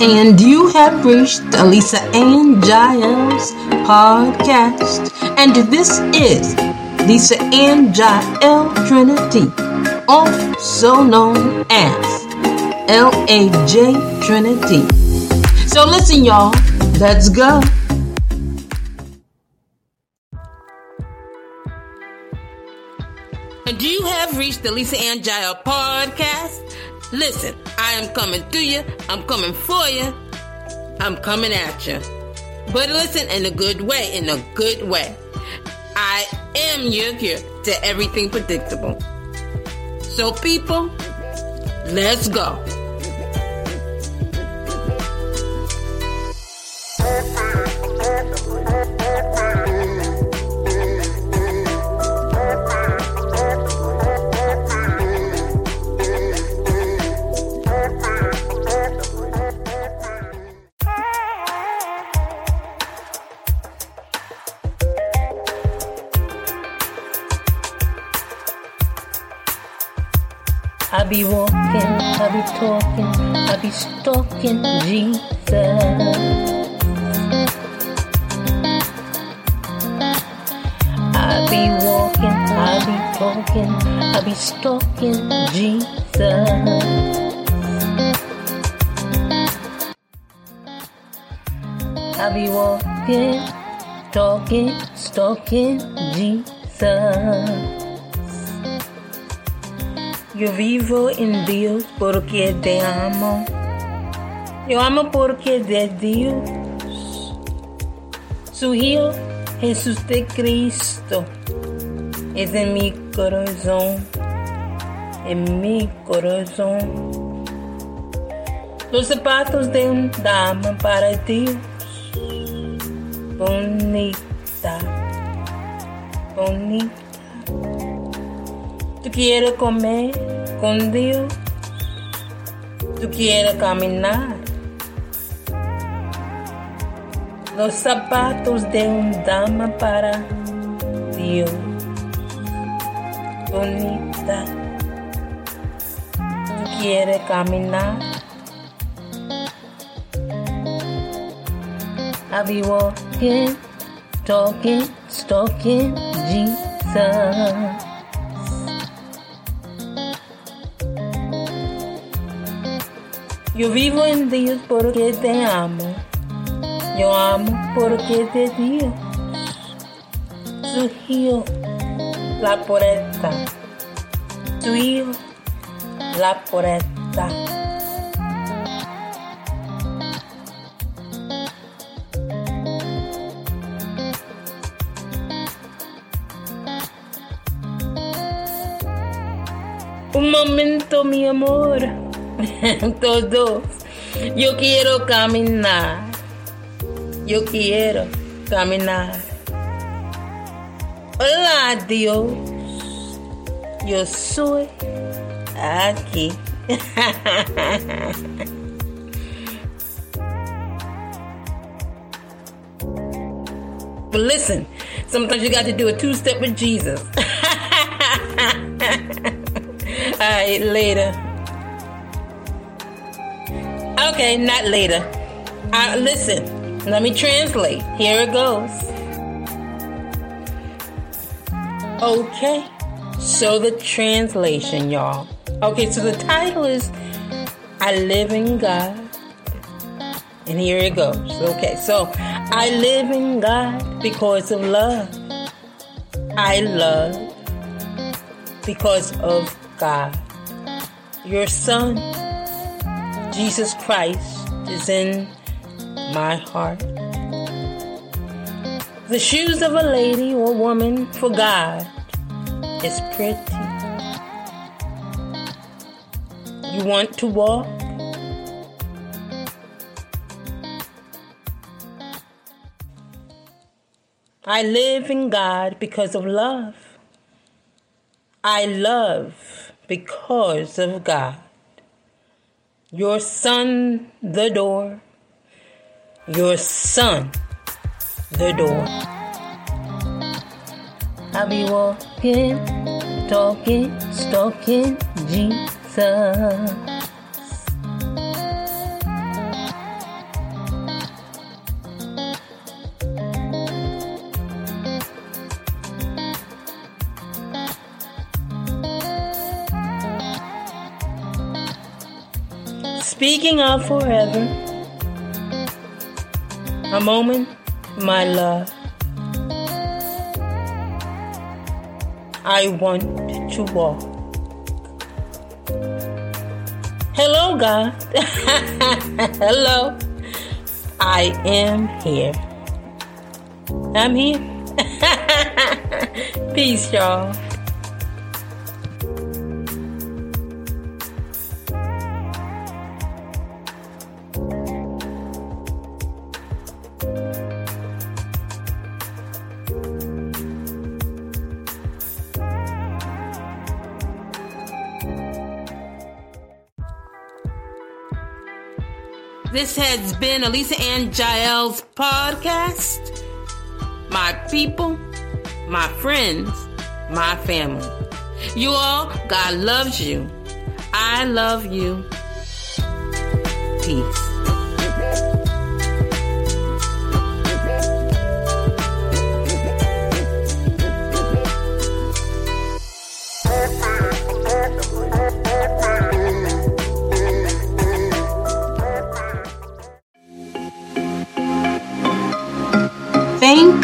And you have reached Lisa Ann Jael's podcast. And this is Lisa Ann Jael Trinity, also known as LAJ Trinity. So listen, y'all, let's go. And you have reached the Lisa Ann Jael podcast. Listen, I am coming to you. I'm coming for you. I'm coming at you. But listen in a good way, in a good way. I am your cure to everything predictable. So, people, let's go. I be walking, I be talking, I be stalking Jesus. I be walking, I be talking, I be stalking Jesus. I be walking, talking, stalking Jesus. Yo vivo en Dios porque te amo. Yo amo porque de Dios. Su Hijo Jesús de Cristo es en mi corazón. En mi corazón. Los zapatos de un dama para Dios. Bonita. Bonita. Tú quieres comer con Dios. Tú quieres caminar. Los zapatos de un dama para Dios. Bonita. Tú quieres caminar. I be walking, talking, stalking Jesus. Yo vivo en Dios porque te amo. Yo amo porque te Dios. Su hijo, la pureza. Su hijo, la pureza. Un momento, mi amor. Todos. Yo quiero caminar. Yo quiero caminar. Hola, Dios. Yo soy aquí. But listen, sometimes you got to do a two step with Jesus. All right, later. Okay, not later. Uh, listen, let me translate. Here it goes. Okay, so the translation, y'all. Okay, so the title is I Live in God. And here it goes. Okay, so I live in God because of love. I love because of God. Your Son, Jesus Christ, is in my heart. The shoes of a lady or woman for God is pretty. You want to walk? I live in God because of love. I love because of God. Your son, the door. Your son, the door. I be walking, talking, stalking Jesus. Speaking of forever, a moment, my love. I want to walk. Hello, God. Hello. I am here. I'm here. Peace, y'all. This has been A Lisa Ann Jael's podcast. My people, my friends, my family. You all, God loves you. I love you. Peace.